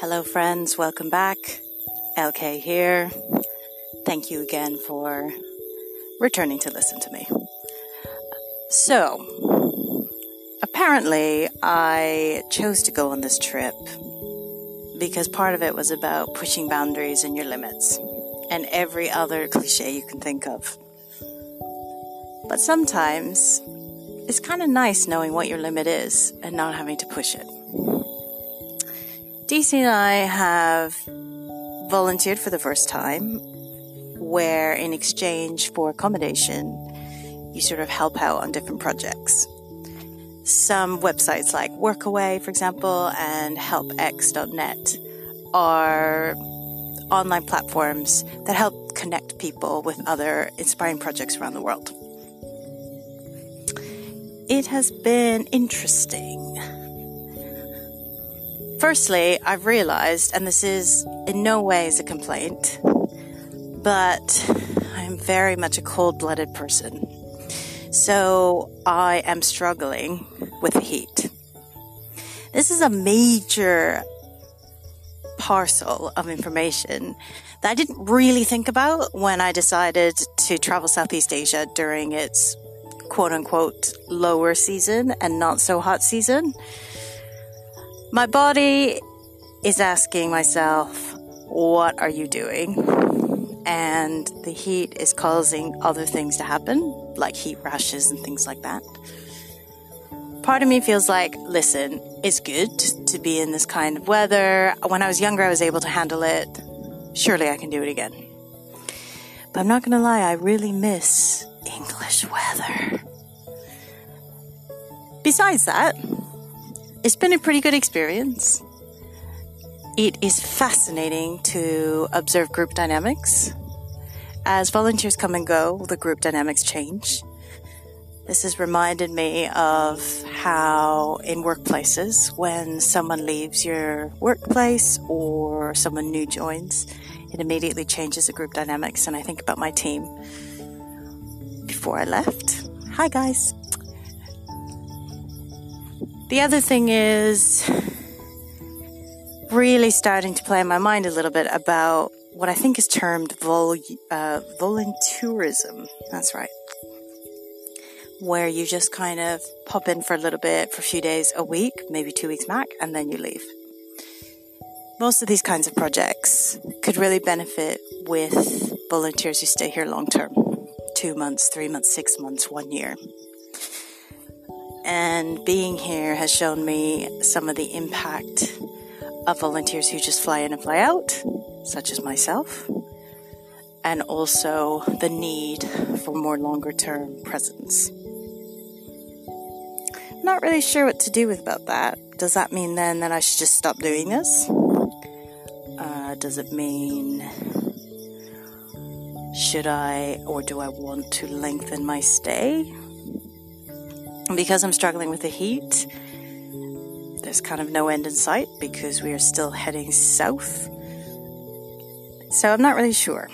Hello, friends. Welcome back. LK here. Thank you again for returning to listen to me. So, apparently, I chose to go on this trip because part of it was about pushing boundaries and your limits and every other cliche you can think of. But sometimes it's kind of nice knowing what your limit is and not having to push it. DC and I have volunteered for the first time, where in exchange for accommodation, you sort of help out on different projects. Some websites like Workaway, for example, and helpx.net are online platforms that help connect people with other inspiring projects around the world. It has been interesting Firstly, I've realized, and this is in no way a complaint, but I'm very much a cold blooded person. So I am struggling with the heat. This is a major parcel of information that I didn't really think about when I decided to travel Southeast Asia during its quote unquote lower season and not so hot season. My body is asking myself, what are you doing? And the heat is causing other things to happen, like heat rashes and things like that. Part of me feels like, listen, it's good to be in this kind of weather. When I was younger, I was able to handle it. Surely I can do it again. But I'm not going to lie, I really miss English weather. Besides that, it's been a pretty good experience. It is fascinating to observe group dynamics. As volunteers come and go, the group dynamics change. This has reminded me of how in workplaces, when someone leaves your workplace or someone new joins, it immediately changes the group dynamics. And I think about my team before I left. Hi, guys. The other thing is really starting to play in my mind a little bit about what I think is termed vol- uh, voluntourism. That's right. Where you just kind of pop in for a little bit for a few days, a week, maybe two weeks max, and then you leave. Most of these kinds of projects could really benefit with volunteers who stay here long term two months, three months, six months, one year. And being here has shown me some of the impact of volunteers who just fly in and fly out, such as myself, and also the need for more longer term presence. I'm not really sure what to do with about that. Does that mean then that I should just stop doing this? Uh, does it mean should I or do I want to lengthen my stay? Because I'm struggling with the heat, there's kind of no end in sight because we are still heading south. So I'm not really sure.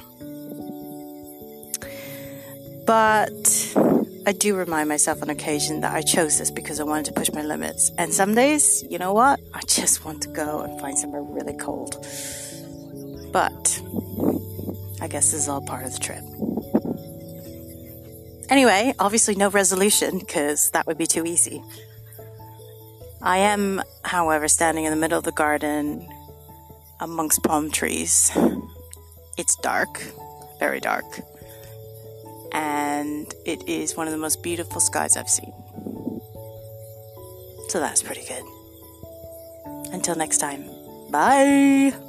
But I do remind myself on occasion that I chose this because I wanted to push my limits. And some days, you know what? I just want to go and find somewhere really cold. But I guess this is all part of the trip. Anyway, obviously no resolution because that would be too easy. I am, however, standing in the middle of the garden amongst palm trees. It's dark, very dark, and it is one of the most beautiful skies I've seen. So that's pretty good. Until next time, bye!